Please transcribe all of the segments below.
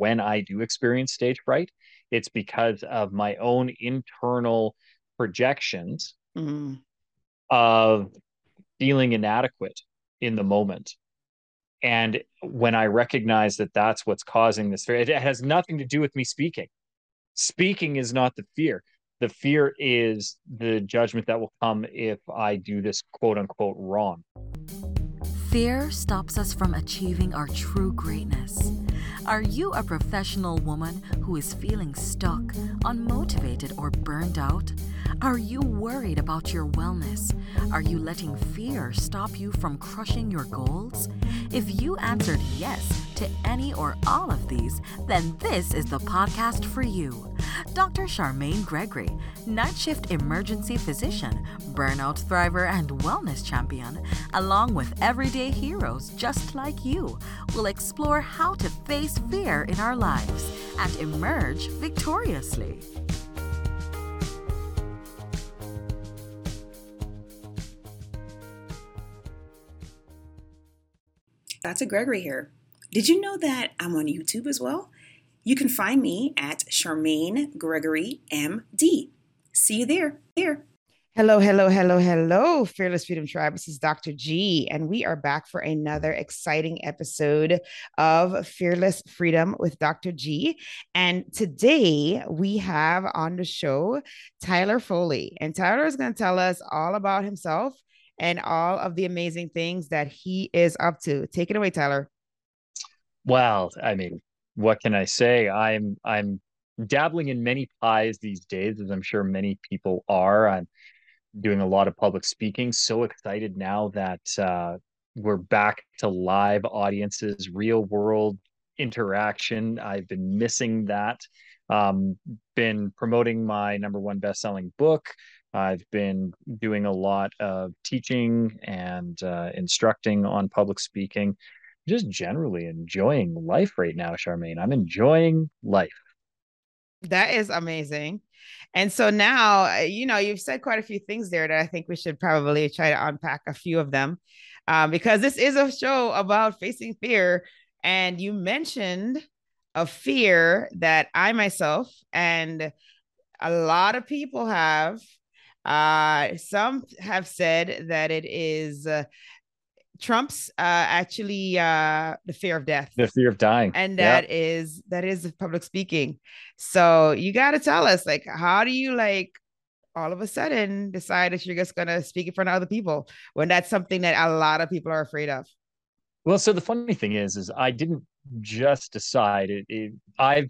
when I do experience stage fright, it's because of my own internal projections mm-hmm. of feeling inadequate in the moment. And when I recognize that that's what's causing this fear, it has nothing to do with me speaking. Speaking is not the fear. The fear is the judgment that will come if I do this quote unquote wrong. Fear stops us from achieving our true greatness. Are you a professional woman who is feeling stuck, unmotivated, or burned out? Are you worried about your wellness? Are you letting fear stop you from crushing your goals? If you answered yes to any or all of these, then this is the podcast for you. Dr. Charmaine Gregory, night shift emergency physician, burnout thriver, and wellness champion, along with everyday heroes just like you, will explore how to face fear in our lives and emerge victoriously. Dr. Gregory here. Did you know that I'm on YouTube as well? You can find me at Charmaine Gregory MD. See you there. There. Hello, hello, hello, hello, Fearless Freedom Tribe. This is Dr. G, and we are back for another exciting episode of Fearless Freedom with Dr. G. And today we have on the show Tyler Foley, and Tyler is going to tell us all about himself and all of the amazing things that he is up to. Take it away, Tyler. Well, I mean, what can I say? I'm I'm dabbling in many pies these days, as I'm sure many people are. I'm doing a lot of public speaking. So excited now that uh, we're back to live audiences, real world interaction. I've been missing that. Um, been promoting my number one best selling book. I've been doing a lot of teaching and uh, instructing on public speaking, just generally enjoying life right now, Charmaine. I'm enjoying life. That is amazing. And so now, uh, you know, you've said quite a few things there that I think we should probably try to unpack a few of them um, because this is a show about facing fear. And you mentioned a fear that I myself and a lot of people have uh, some have said that it is uh, trumps uh, actually uh, the fear of death, the fear of dying, and that yep. is that is public speaking. So you got to tell us, like, how do you like all of a sudden decide that you're just gonna speak in front of other people when that's something that a lot of people are afraid of? Well, so the funny thing is, is I didn't just decide it. it I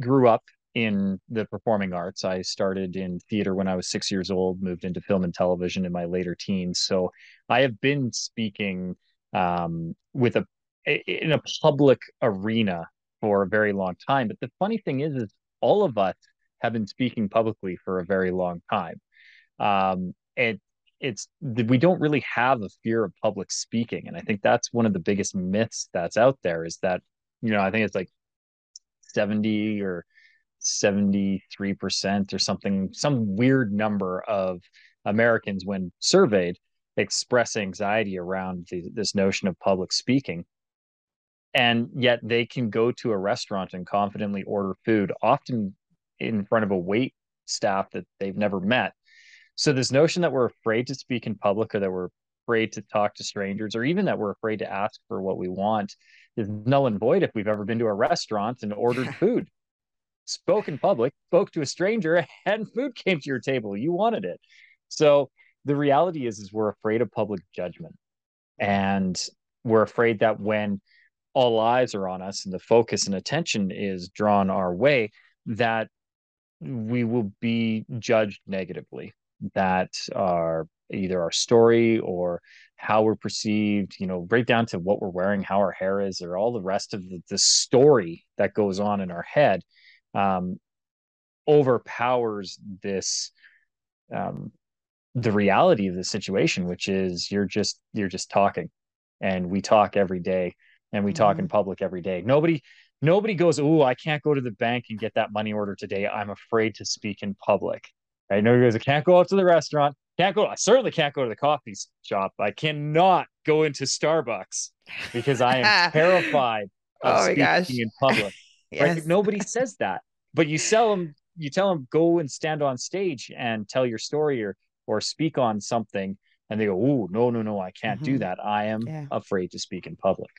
grew up in the performing arts. I started in theater when I was six years old, moved into film and television in my later teens. So I have been speaking um, with a in a public arena for a very long time. But the funny thing is, is all of us have been speaking publicly for a very long time. Um, it's we don't really have a fear of public speaking. And I think that's one of the biggest myths that's out there is that, you know, I think it's like 70 or 73% or something, some weird number of Americans, when surveyed, express anxiety around the, this notion of public speaking. And yet they can go to a restaurant and confidently order food, often in front of a wait staff that they've never met. So, this notion that we're afraid to speak in public or that we're afraid to talk to strangers or even that we're afraid to ask for what we want is null and void if we've ever been to a restaurant and ordered food spoke in public, spoke to a stranger, and food came to your table. You wanted it. So the reality is, is we're afraid of public judgment, and we're afraid that when all eyes are on us and the focus and attention is drawn our way, that we will be judged negatively. That our either our story or how we're perceived, you know, right down to what we're wearing, how our hair is, or all the rest of the, the story that goes on in our head um, overpowers this um, the reality of the situation, which is you're just you're just talking, and we talk every day, and we mm-hmm. talk in mm-hmm. public every day. Nobody nobody goes, "Oh, I can't go to the bank and get that money order today. I'm afraid to speak in public." Right? Nobody goes, "I can't go out to the restaurant. Can't go. I certainly can't go to the coffee shop. I cannot go into Starbucks because I am terrified of oh speaking gosh. in public." yes. right nobody says that but you sell them you tell them go and stand on stage and tell your story or or speak on something and they go oh no no no i can't mm-hmm. do that i am yeah. afraid to speak in public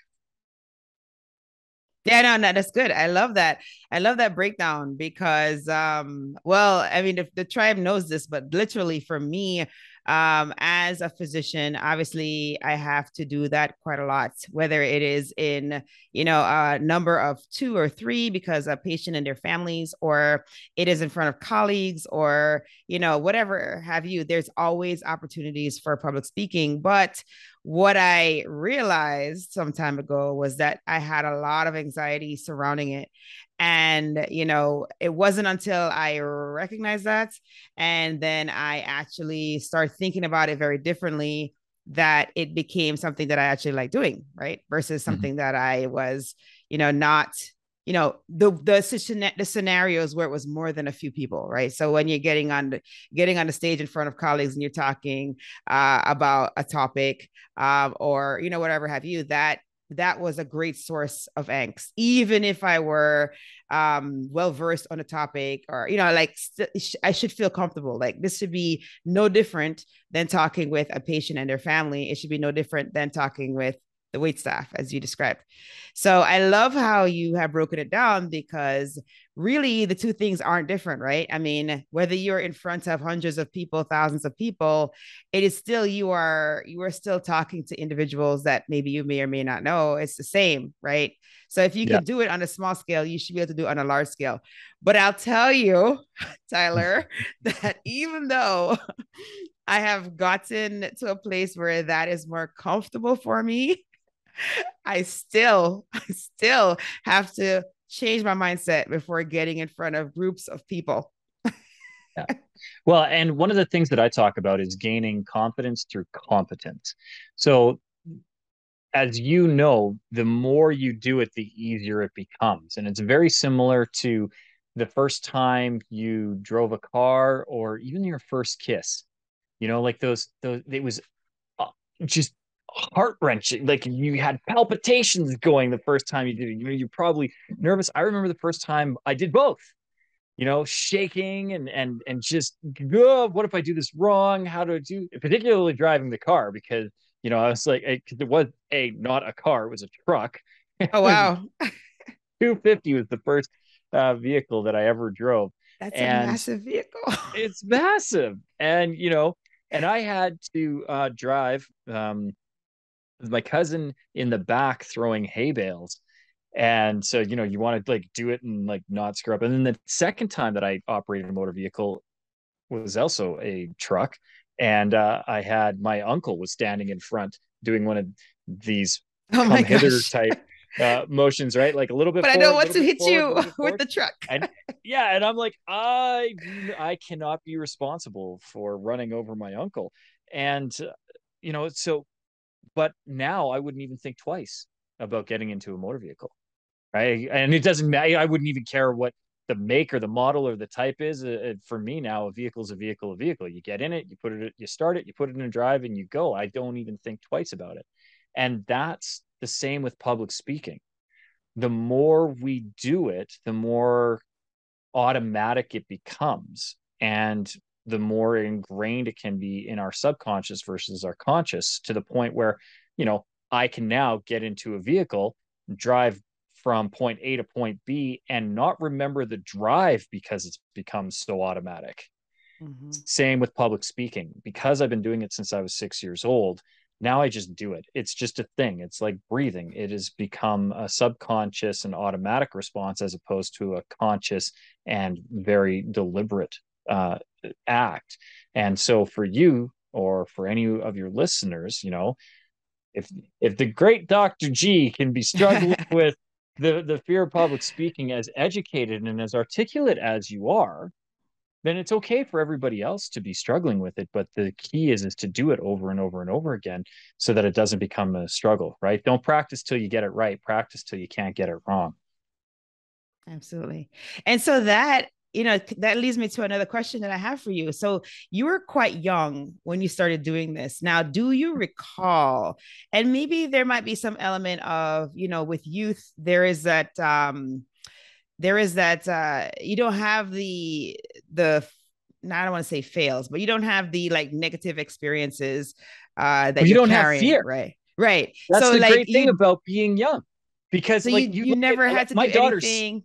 yeah, no, no, that's good. I love that. I love that breakdown because, um, well, I mean, if the tribe knows this, but literally for me, um, as a physician, obviously, I have to do that quite a lot, whether it is in, you know, a number of two or three because a patient and their families, or it is in front of colleagues, or, you know, whatever have you. There's always opportunities for public speaking. But what I realized some time ago was that I had a lot of anxiety surrounding it. And, you know, it wasn't until I recognized that and then I actually start thinking about it very differently that it became something that I actually like doing, right? Versus mm-hmm. something mm-hmm. that I was, you know, not you know the the the scenarios where it was more than a few people right so when you're getting on the getting on the stage in front of colleagues and you're talking uh, about a topic um, or you know whatever have you that that was a great source of angst even if i were um well versed on a topic or you know like st- i should feel comfortable. Like this should be no different than talking with a patient and their family. It should be no different than talking with the wait staff as you described. So I love how you have broken it down because really the two things aren't different, right? I mean, whether you're in front of hundreds of people, thousands of people, it is still you are you are still talking to individuals that maybe you may or may not know. It's the same, right? So if you yeah. can do it on a small scale, you should be able to do it on a large scale. But I'll tell you, Tyler, that even though I have gotten to a place where that is more comfortable for me. I still, I still have to change my mindset before getting in front of groups of people. yeah. Well, and one of the things that I talk about is gaining confidence through competence. So, as you know, the more you do it, the easier it becomes. And it's very similar to the first time you drove a car or even your first kiss. You know, like those, those, it was uh, just heart wrenching. Like you had palpitations going the first time you did it. You know, you're probably nervous. I remember the first time I did both. You know, shaking and and and just oh, what if I do this wrong? How do I do? Particularly driving the car because you know I was like, it, it was a not a car, it was a truck. Oh wow, 250 was the first uh, vehicle that I ever drove. That's and a massive vehicle. it's massive, and you know, and I had to uh, drive. Um, my cousin in the back throwing hay bales. And so you know you want to like do it and like not screw up. And then the second time that i operated a motor vehicle was also a truck. And uh, i had my uncle was standing in front doing one of these oh come hither type uh, motions right? Like a little bit but forward, i don't want to hit forward, you with the truck. And, yeah and i'm like i i cannot be responsible for running over my uncle. And uh, you know so but now I wouldn't even think twice about getting into a motor vehicle. Right. And it doesn't matter. I wouldn't even care what the make or the model or the type is. Uh, for me now, a vehicle is a vehicle, a vehicle. You get in it, you put it, you start it, you put it in a drive, and you go. I don't even think twice about it. And that's the same with public speaking. The more we do it, the more automatic it becomes. And the more ingrained it can be in our subconscious versus our conscious to the point where, you know, I can now get into a vehicle, drive from point A to point B and not remember the drive because it's become so automatic. Mm-hmm. Same with public speaking. Because I've been doing it since I was six years old, now I just do it. It's just a thing. It's like breathing. It has become a subconscious and automatic response as opposed to a conscious and very deliberate uh, act. And so for you or for any of your listeners, you know, if if the great Dr. G can be struggling with the the fear of public speaking as educated and as articulate as you are, then it's okay for everybody else to be struggling with it. But the key is is to do it over and over and over again so that it doesn't become a struggle, right? Don't practice till you get it right. Practice till you can't get it wrong. Absolutely. And so that you know that leads me to another question that i have for you so you were quite young when you started doing this now do you recall and maybe there might be some element of you know with youth there is that um there is that uh you don't have the the I don't want to say fails, but you don't have the like negative experiences uh that well, you don't carrying, have fear. Right. Right. That's so, the like, great thing you, about being young. Because so like you, you, you never had to my do daughter's, anything.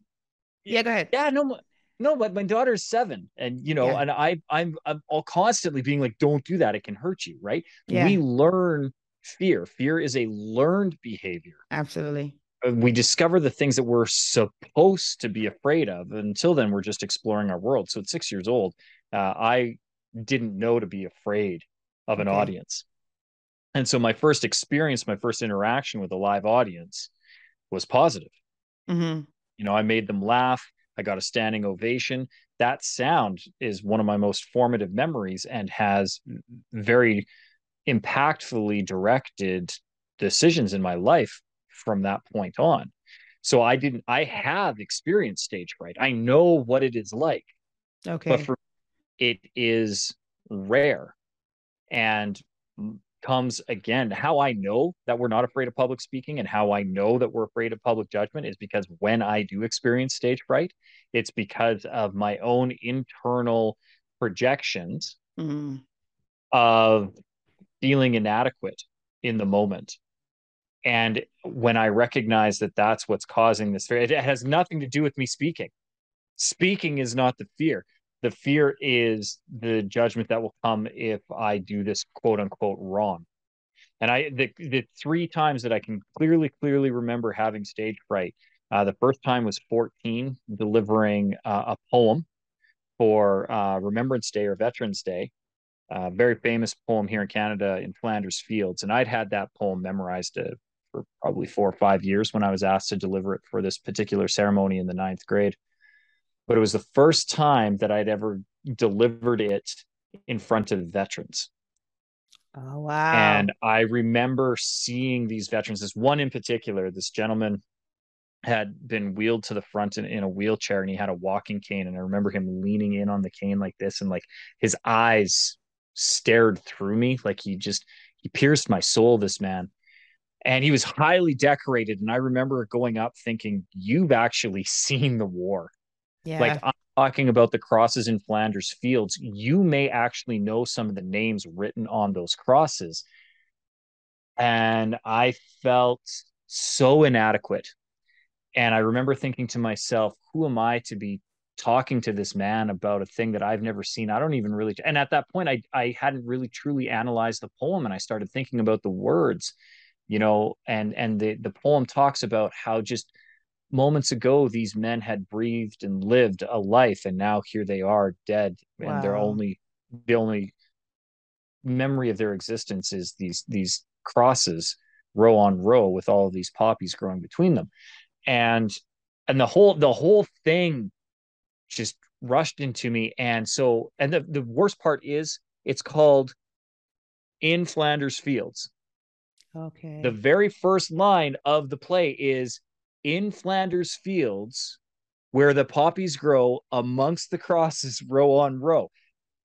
Yeah, go ahead. Yeah, no, no, but my daughter's seven, and you know, yeah. and I, I'm, I'm all constantly being like, "Don't do that; it can hurt you." Right? Yeah. We learn fear. Fear is a learned behavior. Absolutely. We discover the things that we're supposed to be afraid of. Until then, we're just exploring our world. So at six years old, uh, I didn't know to be afraid of an okay. audience. And so my first experience, my first interaction with a live audience was positive. Mm-hmm. You know, I made them laugh. I got a standing ovation. That sound is one of my most formative memories and has very impactfully directed decisions in my life from that point on. So I didn't, I have experienced stage fright. I know what it is like. Okay. But for it is rare and comes again how i know that we're not afraid of public speaking and how i know that we're afraid of public judgment is because when i do experience stage fright it's because of my own internal projections mm-hmm. of feeling inadequate in the moment. And when i recognize that that's what's causing this fear it has nothing to do with me speaking. Speaking is not the fear the fear is the judgment that will come if I do this quote unquote wrong. And I the the three times that I can clearly clearly remember having stage fright. Uh, the first time was 14, delivering uh, a poem for uh, Remembrance Day or Veterans Day, a very famous poem here in Canada in Flanders Fields. And I'd had that poem memorized uh, for probably four or five years when I was asked to deliver it for this particular ceremony in the ninth grade but it was the first time that I'd ever delivered it in front of veterans. Oh wow. And I remember seeing these veterans, this one in particular, this gentleman had been wheeled to the front in, in, a wheelchair and he had a walking cane. And I remember him leaning in on the cane like this and like his eyes stared through me. Like he just he pierced my soul, this man. And he was highly decorated. And I remember going up thinking, You've actually seen the war. Yeah. Like I'm talking about the crosses in Flanders Fields. You may actually know some of the names written on those crosses. And I felt so inadequate. And I remember thinking to myself, who am I to be talking to this man about a thing that I've never seen? I don't even really and at that point I I hadn't really truly analyzed the poem and I started thinking about the words, you know, and and the the poem talks about how just moments ago these men had breathed and lived a life and now here they are dead wow. and their only the only memory of their existence is these these crosses row on row with all of these poppies growing between them. And and the whole the whole thing just rushed into me. And so and the, the worst part is it's called in flanders fields. Okay. The very first line of the play is in Flanders fields where the poppies grow amongst the crosses row on row.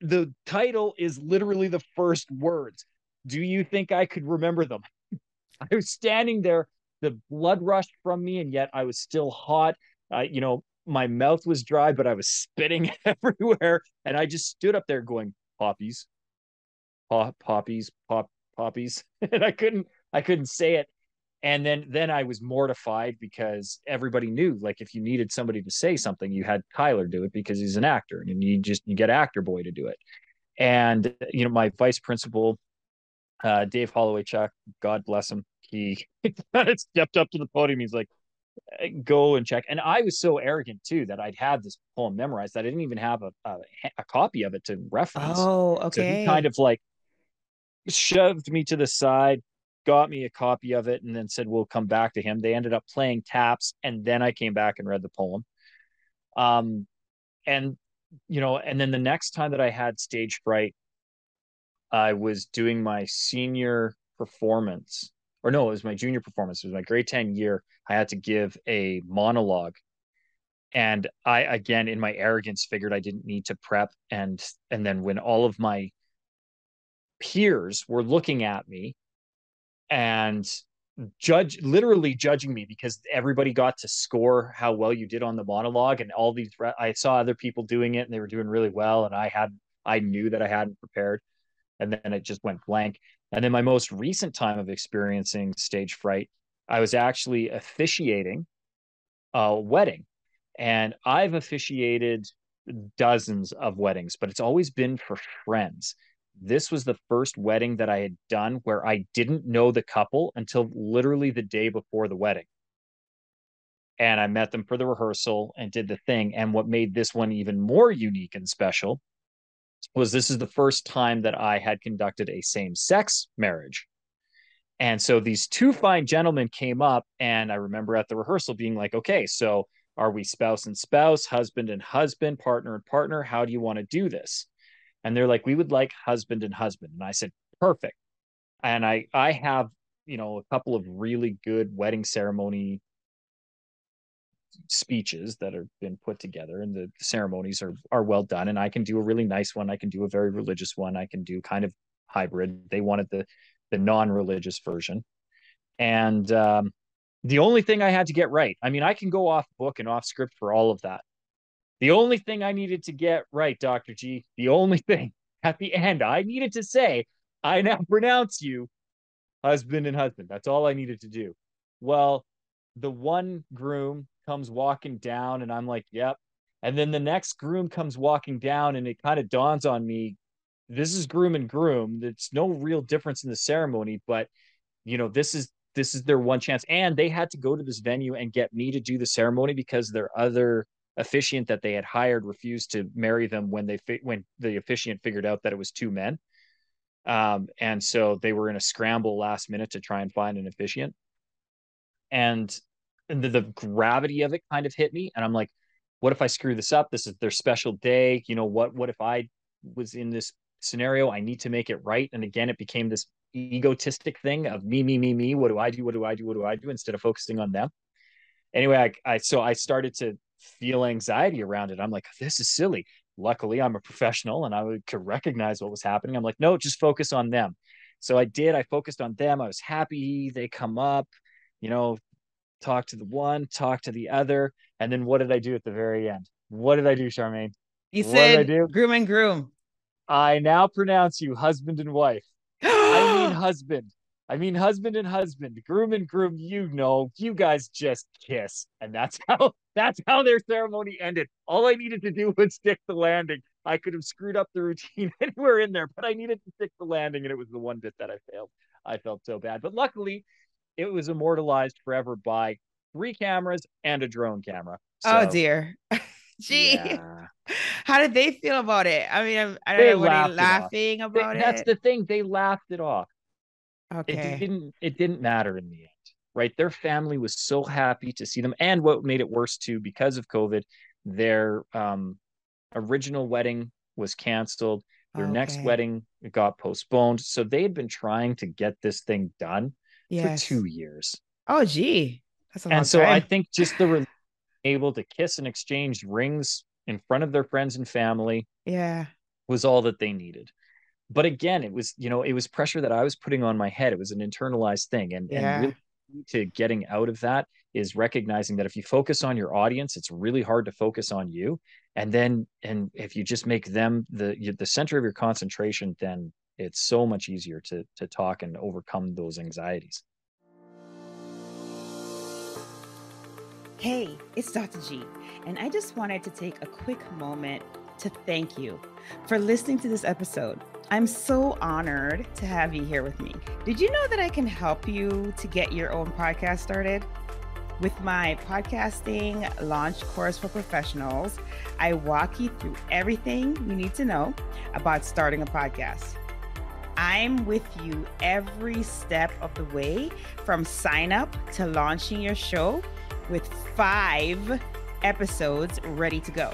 The title is literally the first words. Do you think I could remember them? I was standing there, the blood rushed from me, and yet I was still hot. Uh, you know, my mouth was dry, but I was spitting everywhere. And I just stood up there going, poppies, pop, poppies, pop, poppies. and I couldn't, I couldn't say it and then then i was mortified because everybody knew like if you needed somebody to say something you had tyler do it because he's an actor and you just you get actor boy to do it. And you know my vice principal uh, dave holloway chuck god bless him he kind of stepped up to the podium. He's like go and check. And i was so arrogant too that i'd had this poem memorized. That i didn't even have a, a, a copy of it to reference. Oh okay so he kind of like shoved me to the side got me a copy of it and then said we'll come back to him. They ended up playing taps and then I came back and read the poem. Um and you know, and then the next time that I had stage fright, I was doing my senior performance. Or no, it was my junior performance. It was my grade 10 year. I had to give a monologue. And I again in my arrogance figured I didn't need to prep and and then when all of my peers were looking at me and judge literally judging me because everybody got to score how well you did on the monologue and all these I saw other people doing it and they were doing really well and I had I knew that I hadn't prepared. And then it just went blank. And then my most recent time of experiencing stage fright I was actually officiating a wedding. And I've officiated dozens of weddings but it's always been for friends this was the first wedding that I had done where I didn't know the couple until literally the day before the wedding. And I met them for the rehearsal and did the thing. And what made this one even more unique and special was this is the first time that I had conducted a same sex marriage. And so these two fine gentlemen came up, and I remember at the rehearsal being like, okay, so are we spouse and spouse, husband and husband, partner and partner? How do you want to do this? And they're like we would like husband and husband. And i said perfect. And i i have you know a couple of really good wedding ceremony speeches that have been put together and the ceremonies are are well done and i can do a really nice one. I can do a very religious one. I can do kind of hybrid. They wanted the the non-religious version. And um, the only thing i had to get right i mean i can go off book and off script for all of that the only thing I needed to get right, Dr. G, the only thing at the end I needed to say, I now pronounce you husband and husband. That's all I needed to do. Well, the one groom comes walking down, and I'm like, yep. And then the next groom comes walking down, and it kind of dawns on me this is groom and groom. There's no real difference in the ceremony, but you know, this is this is their one chance. And they had to go to this venue and get me to do the ceremony because their other officiant that they had hired refused to marry them when they fi- when the officiant figured out that it was two men. Um, and so they were in a scramble last minute to try and find an officiant. And, the, the gravity of it kind of hit me. And I'm like, what if I screw this up? This is their special day. You know, what what if I was in this scenario? I need to make it right. And again, it became this egotistic thing of me, me, me, me. What do I do? What do I do? What do I do? Instead of focusing on them. Anyway, I, I so I started to feel anxiety around it. I'm like, this is silly. Luckily, I'm a professional and I could recognize what was happening. I'm like, no, just focus on them. So I did. I focused on them. I was happy. They come up, you know, talk to the one, talk to the other. And then what did I do at the very end? What did I do, Charmaine? You what said groom and groom. I now pronounce you husband and wife. I mean husband. I mean, husband and husband, groom and groom, you know, you guys just kiss. And that's how that's how their ceremony ended. All I needed to do was stick the landing. I could have screwed up the routine anywhere in there, but I needed to stick the landing, and it was the one bit that I failed. I felt so bad. But luckily, it was immortalized forever by three cameras and a drone camera. Oh, so, oh dear. Gee, yeah. how did they feel about it? I mean, I, I don't they know. Were they laughing about they, it? That's the thing. They laughed it off. Okay. It didn't it didn't matter in the end, right? Their family was so happy to see them. And what made it worse too, because of COVID, their um original wedding was canceled. Their okay. next wedding got postponed. So they had been trying to get this thing done yes. for two years. Oh gee. That's a and so time. I think just the able to kiss and exchange rings in front of their friends and family. Yeah. Was all that they needed but again it was you know it was pressure that i was putting on my head it was an internalized thing and, yeah. and really to getting out of that is recognizing that if you focus on your audience it's really hard to focus on you. And then and if you just make them the the center of your concentration then it's so much easier to to talk and overcome those anxieties. Hey it's dr g and i just wanted to take a quick moment to thank you for listening to this episode I'm so honored to have you here with me. Did you know that I can help you to get your own podcast started? With my podcasting launch course for professionals, I walk you through everything you need to know about starting a podcast. I'm with you every step of the way from sign up to launching your show with five episodes ready to go.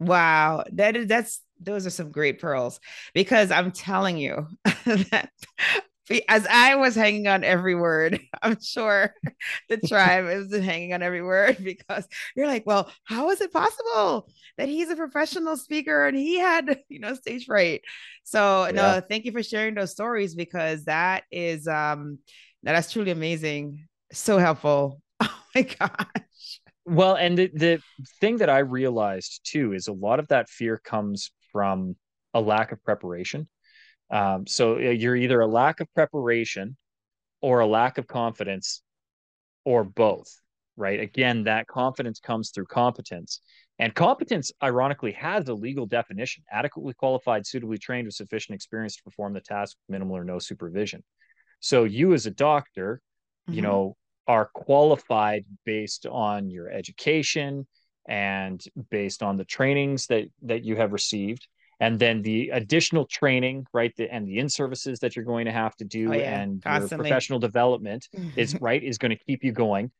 Wow, that is that's those are some great pearls because I'm telling you that as I was hanging on every word, I'm sure the tribe is hanging on every word because you're like, well, how is it possible that he's a professional speaker and he had, you know, stage fright? So yeah. no, thank you for sharing those stories because that is um that's truly amazing. So helpful. Oh my gosh. Well, and the, the thing that I realized too is a lot of that fear comes from a lack of preparation. Um, so you're either a lack of preparation or a lack of confidence or both, right? Again, that confidence comes through competence. And competence, ironically, has a legal definition adequately qualified, suitably trained, with sufficient experience to perform the task with minimal or no supervision. So you, as a doctor, mm-hmm. you know, are qualified based on your education and based on the trainings that that you have received. And then the additional training right the, and the in services that you're going to have to do oh, yeah. and Constantly. your professional development mm-hmm. is right is going to keep you going.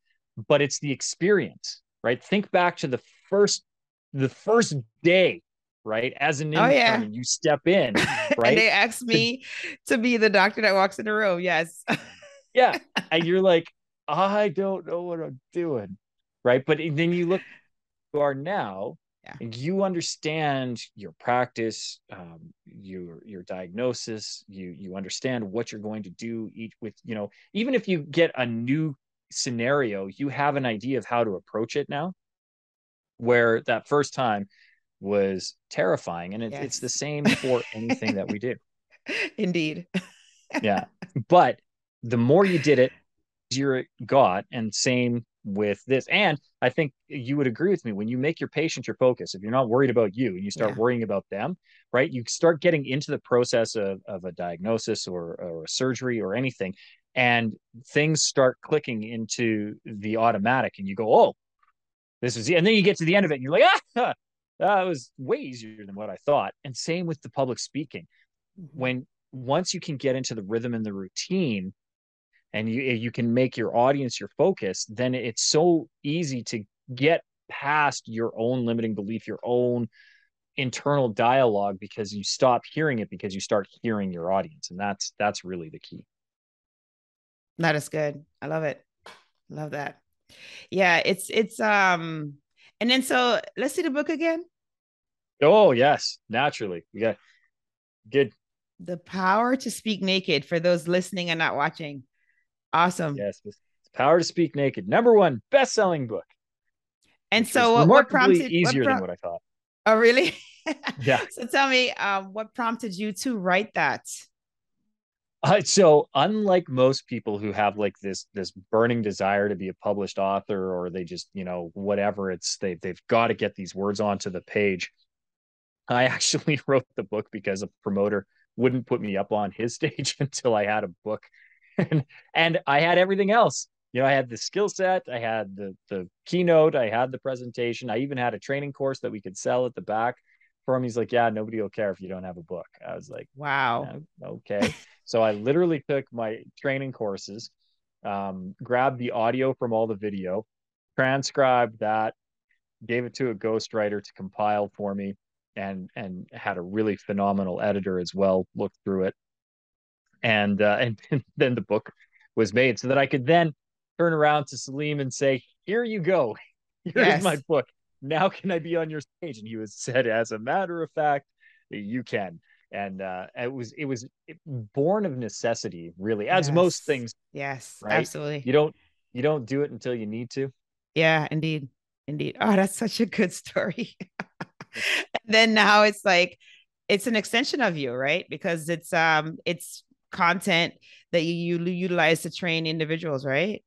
But it's the experience right? Think back to the first the first day right? As an intern oh, yeah. you step in right and they ask me to be the doctor that walks in the room yes. Yeah. And you're like I don't know what I'm doing. Right. But then you look you are now yeah. and you understand your practice, um, your your diagnosis, you you understand what you're going to do each with, you know, even if you get a new scenario, you have an idea of how to approach it now. Where that first time was terrifying. And it, yes. it's the same for anything that we do. Indeed. yeah. But the more you did it, easier got and same with this and i think you would agree with me when you make your patient your focus if you're not worried about you and you start yeah. worrying about them right you start getting into the process of, of a diagnosis or, or a surgery or anything and things start clicking into the automatic and you go oh this is and then you get to the end of it and you're like ah that was way easier than what i thought and same with the public speaking mm-hmm. when once you can get into the rhythm and the routine and you you can make your audience your focus then it's so easy to get past your own limiting belief your own internal dialogue because you stop hearing it because you start hearing your audience and that's that's really the key. That is good. I love it. Love that. Yeah it's it's um and then so let's see the book again. Oh yes naturally. Yeah good. The power to speak naked for those listening and not watching Awesome. Yes, Power to Speak Naked, number one best-selling book. And so, what, what prompted? Easier what prom- than what I thought. Oh, really? yeah. So tell me, um, what prompted you to write that? Uh, so, unlike most people who have like this this burning desire to be a published author, or they just you know whatever it's they they've got to get these words onto the page. I actually wrote the book because a promoter wouldn't put me up on his stage until I had a book and, and I had everything else. You know, I had the skill set, I had the the keynote, I had the presentation, I even had a training course that we could sell at the back for him. He's like, Yeah, nobody will care if you don't have a book. I was like, Wow. Yeah, okay. so I literally took my training courses, um, grabbed the audio from all the video, transcribed that, gave it to a ghostwriter to compile for me, and and had a really phenomenal editor as well look through it and uh, and then the book was made so that I could then turn around to Salim and say, "Here you go, here's yes. my book. Now can I be on your stage?" And he was said, "As a matter of fact, you can." And uh, it was it was born of necessity, really, as yes. most things. Yes, right? absolutely. You don't you don't do it until you need to. Yeah, indeed, indeed. Oh, that's such a good story. then now it's like it's an extension of you, right? Because it's um it's content that you, you utilize to train individuals, right?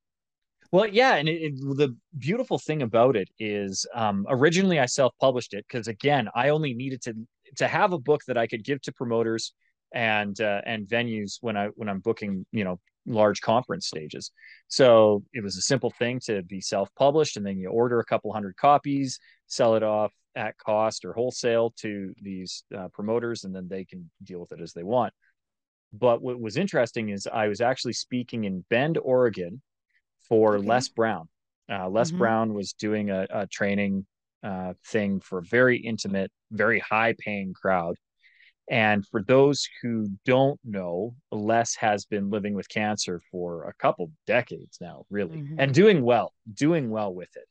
Well, yeah, and it, it, the beautiful thing about it is, um, originally I self-published it because again, I only needed to to have a book that I could give to promoters and uh, and venues when I when I'm booking, you know, large conference stages. So it was a simple thing to be self-published, and then you order a couple hundred copies, sell it off at cost or wholesale to these uh, promoters, and then they can deal with it as they want. But what was interesting is I was actually speaking in Bend, Oregon, for okay. Les Brown. Uh, Les mm-hmm. Brown was doing a, a training uh, thing for a very intimate, very high-paying crowd and for those who don't know, Les has been living with cancer for a couple decades now, really, mm-hmm. and doing well, doing well with it.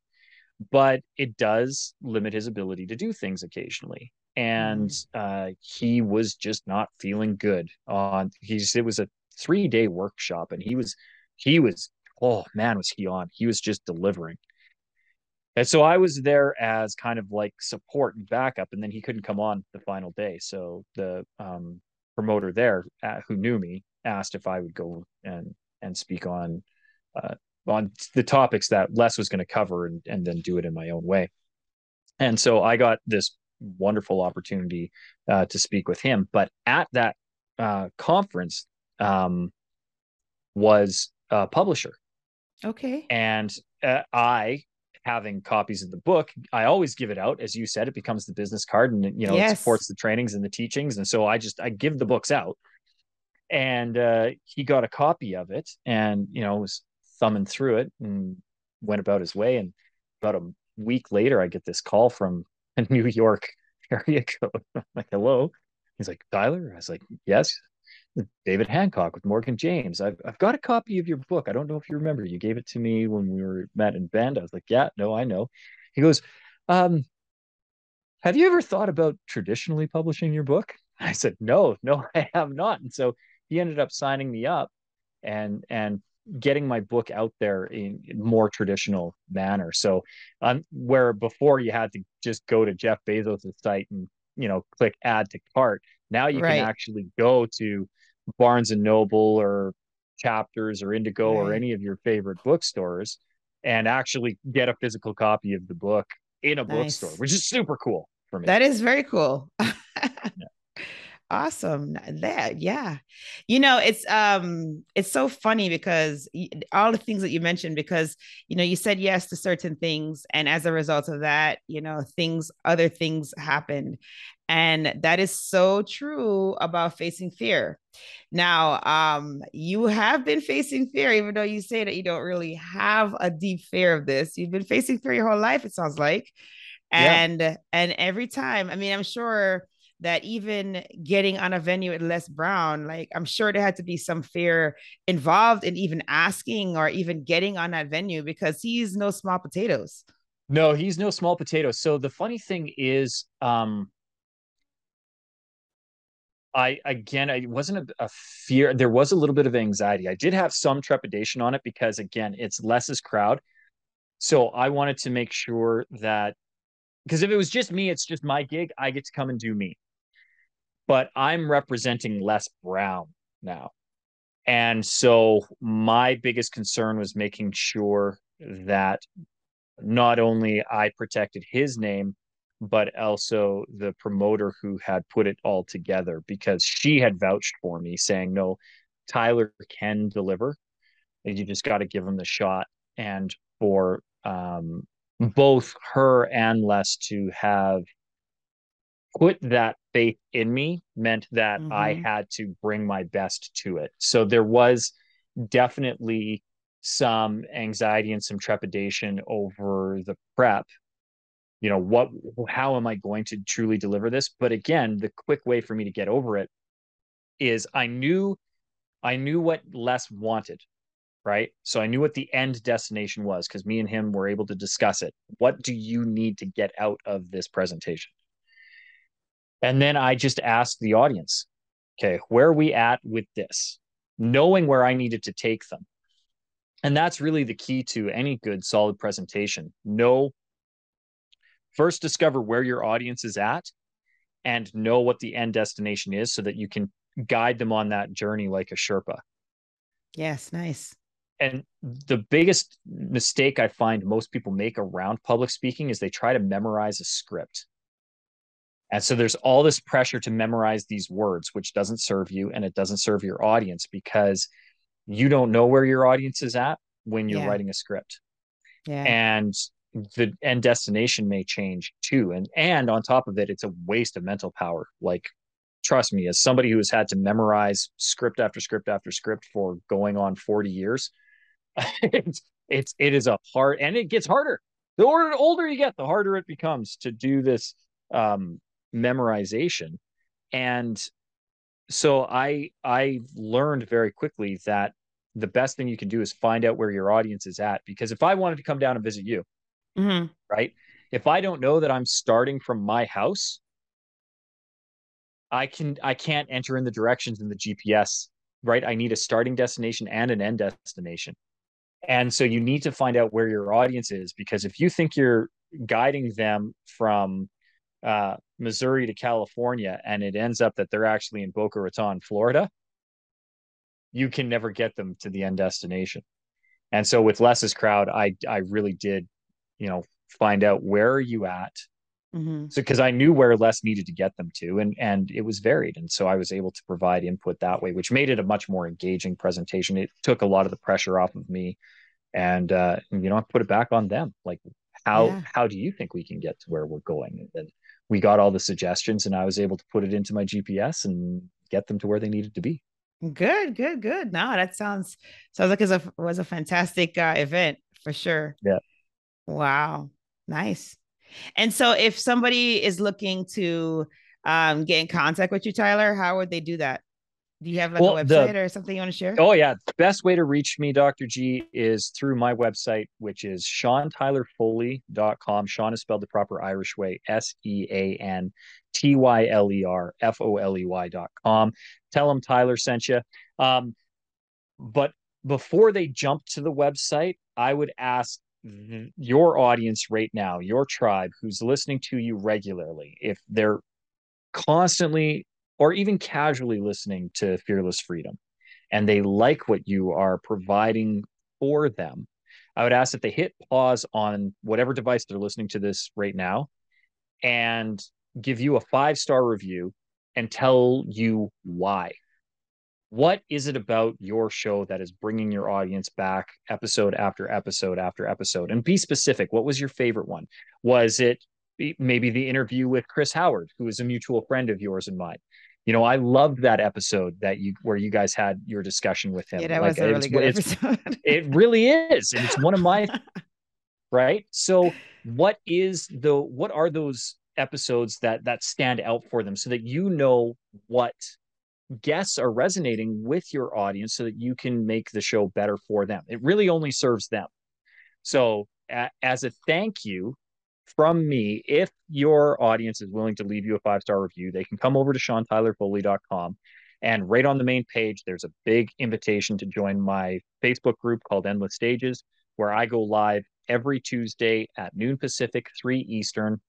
But it does limit his ability to do things occasionally. And mm-hmm. uh, he was just not feeling good on he's it was a three day workshop and he was he was oh man was he on he was just delivering and so I was there as kind of like support and backup, and then he couldn't come on the final day. So the um, promoter there, uh, who knew me, asked if I would go and and speak on uh, on the topics that Les was going to cover, and and then do it in my own way. And so I got this wonderful opportunity uh, to speak with him. But at that uh, conference um, was a publisher. Okay. And uh, I having copies of the book i always give it out as you said it becomes the business card and you know yes. it supports the trainings and the teachings and so i just i give the books out and uh, he got a copy of it and you know was thumbing through it and went about his way and about a week later i get this call from a new york area code I'm like hello he's like tyler i was like yes David Hancock with Morgan James. I've, I've got a copy of your book. I don't know if you remember. You gave it to me when we were met in Bend. I was like, yeah, no, I know. He goes, um, have you ever thought about traditionally publishing your book? I said, no, no, I have not. And so he ended up signing me up and and getting my book out there in, more traditional manner. So um, where before you had to just go to Jeff Bezos' site and you know click add to cart, now you right. can actually go to Barnes and Noble or Chapters or Indigo right. or any of your favorite bookstores and actually get a physical copy of the book in a nice. bookstore, which is super cool for me. That is very cool. yeah. Awesome. That yeah. You know, it's um it's so funny because all the things that you mentioned because you know, you said yes to certain things and as a result of that, you know, things other things happened. And that is so true about facing fear. Now, um, you have been facing fear, even though you say that you don't really have a deep fear of this. You've been facing fear your whole life, it sounds like. And yeah. and every time, I mean, I'm sure that even getting on a venue at Les Brown, like I'm sure there had to be some fear involved in even asking or even getting on that venue because he's no small potatoes. No, he's no small potatoes. So the funny thing is, um, I again, I wasn't a, a, fear. There was a little bit of anxiety. I did have some trepidation on it because again, it's Les's crowd. So I wanted to make sure that because if it was just me, it's just my gig. I get to come and do me. But I'm representing Les Brown now. And so my biggest concern was making sure that not only I protected his name, but also the promoter who had put it all together because she had vouched for me saying no tyler can deliver you just got to give him the shot and for um, both her and les to have put that faith in me meant that mm-hmm. i had to bring my best to it. So there was definitely some anxiety and some trepidation over the prep. You know what how am i going to truly deliver this? But again the quick way for me to get over it is i knew i knew what les wanted right? So i knew what the end destination was because me and him were able to discuss it. What do you need to get out of this presentation and then i just asked the audience okay where are we at with this? Knowing where i needed to take them. And that's really the key to any good solid presentation. Know first discover where your audience is at and know what the end destination is so that you can guide them on that journey like a sherpa. Yes nice. And the biggest mistake i find most people make around public speaking is they try to memorize a script And so there's all this pressure to memorize these words, which doesn't serve you and it doesn't serve your audience because you don't know where your audience is at when you're yeah. writing a script. Yeah. And the end destination may change too. And and on top of it, it's a waste of mental power. Like trust me, as somebody who has had to memorize script after script after script for going on 40 years, it's it's it is a hard and it gets harder. The older, older you get, the harder it becomes to do this um, memorization. And so I I learned very quickly that the best thing you can do is find out where your audience is at. Because if I wanted to come down and visit you, mm-hmm. right? If I don't know that I'm starting from my house, I can I can't enter in the directions in the GPS, right? I need a starting destination and an end destination. And so you need to find out where your audience is because if you think you're guiding them from uh, Missouri to California and it ends up that they're actually in Boca Raton, Florida, you can never get them to the end destination. And so with Les's crowd, I I really did, you know, find out where are you at. Mm-hmm. So because I knew where Les needed to get them to, and and it was varied, and so I was able to provide input that way, which made it a much more engaging presentation. It took a lot of the pressure off of me, and uh, you know, I put it back on them. Like, how yeah. how do you think we can get to where we're going? And we got all the suggestions, and I was able to put it into my GPS and get them to where they needed to be. Good, good, good. No, that sounds sounds like it was a, was a fantastic uh, event for sure. Yeah. Wow. Nice. And so, if somebody is looking to um, get in contact with you, Tyler, how would they do that? Do you have like well, a website the, or something you want to share? Oh yeah, the best way to reach me, Dr. G, is through my website, which is SeanTylerFoley.com. Sean is spelled the proper Irish way, S E A N T Y L E R F O L E Y.com. Tell them Tyler sent you. Um, but before they jump to the website, I would ask your audience right now, your tribe who's listening to you regularly, if they're constantly or even casually listening to Fearless Freedom and they like what you are providing for them, I would ask that they hit pause on whatever device they're listening to this right now and give you a five star review and tell you why. What is it about your show that is bringing your audience back episode after episode after episode? And be specific. What was your favorite one? Was it maybe the interview with Chris Howard, who is a mutual friend of yours and mine? You know, I loved that episode that you where you guys had your discussion with him. Yeah, that like, was a really good episode. it really is, and it's one of my right. So, what is the what are those episodes that that stand out for them, so that you know what guests are resonating with your audience, so that you can make the show better for them. It really only serves them. So, a, as a thank you from me, if your audience is willing to leave you a five star review, they can come over to SeanTylerFoley.com. And right on the main page, there's a big invitation to join my Facebook group called Endless Stages, where I go live every Tuesday at noon Pacific, 3 Eastern.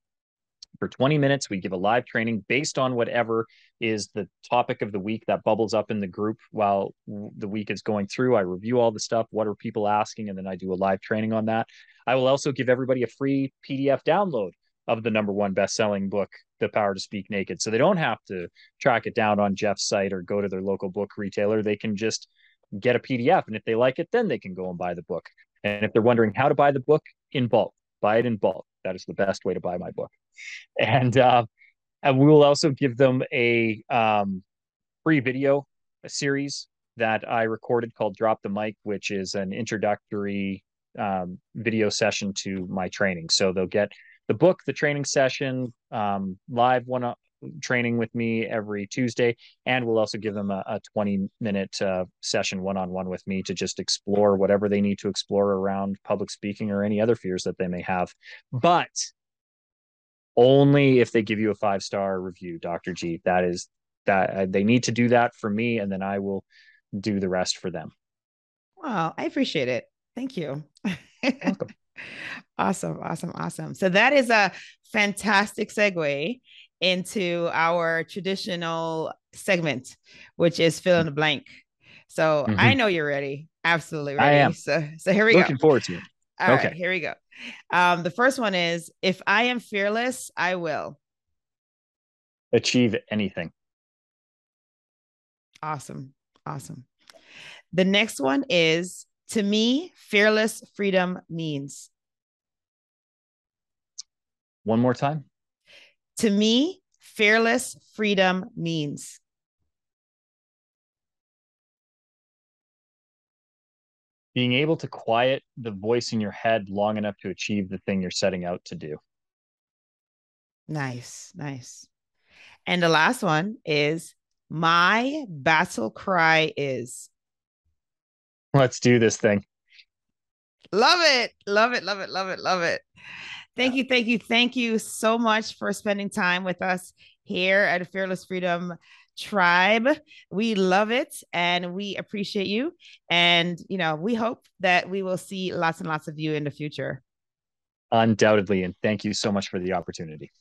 For 20 minutes, we give a live training based on whatever is the topic of the week that bubbles up in the group while the week is going through. I review all the stuff. What are people asking? And then I do a live training on that. I will also give everybody a free PDF download of the number one best-selling book, The Power to Speak Naked. So they don't have to track it down on Jeff's site or go to their local book retailer. They can just get a PDF. And if they like it, then they can go and buy the book. And if they're wondering how to buy the book in bulk, buy it in bulk. That is the best way to buy my book. And uh, and we will also give them a um, free video a series that I recorded called Drop the Mic, which is an introductory um, video session to my training. So they'll get the book, the training session, um, live one uh, training with me every Tuesday, and we'll also give them a, a 20 minute uh, session one on one with me to just explore whatever they need to explore around public speaking or any other fears that they may have. But only if they give you a five star review, Dr. G. That is that uh, they need to do that for me, and then I will do the rest for them. Wow, I appreciate it. Thank you. Welcome. awesome, awesome, awesome. So that is a fantastic segue into our traditional segment, which is fill in the blank. So mm-hmm. I know you're ready. Absolutely ready. I am. So, so here we Looking go. Looking forward to it. All okay. Right, here we go. Um, the first one is if I am fearless, I will. achieve anything. Awesome. Awesome. The next one is to me, fearless freedom means. One more time. To me, fearless freedom means. Being able to quiet the voice in your head long enough to achieve the thing you're setting out to do. Nice, nice. And the last one is my battle cry is. Let's do this thing. Love it. Love it. Love it. Love it. Love it. Thank you. Thank you. Thank you so much for spending time with us here at Fearless Freedom Tribe. We love it and we appreciate you. And, you know, we hope that we will see lots and lots of you in the future. Undoubtedly. And thank you so much for the opportunity.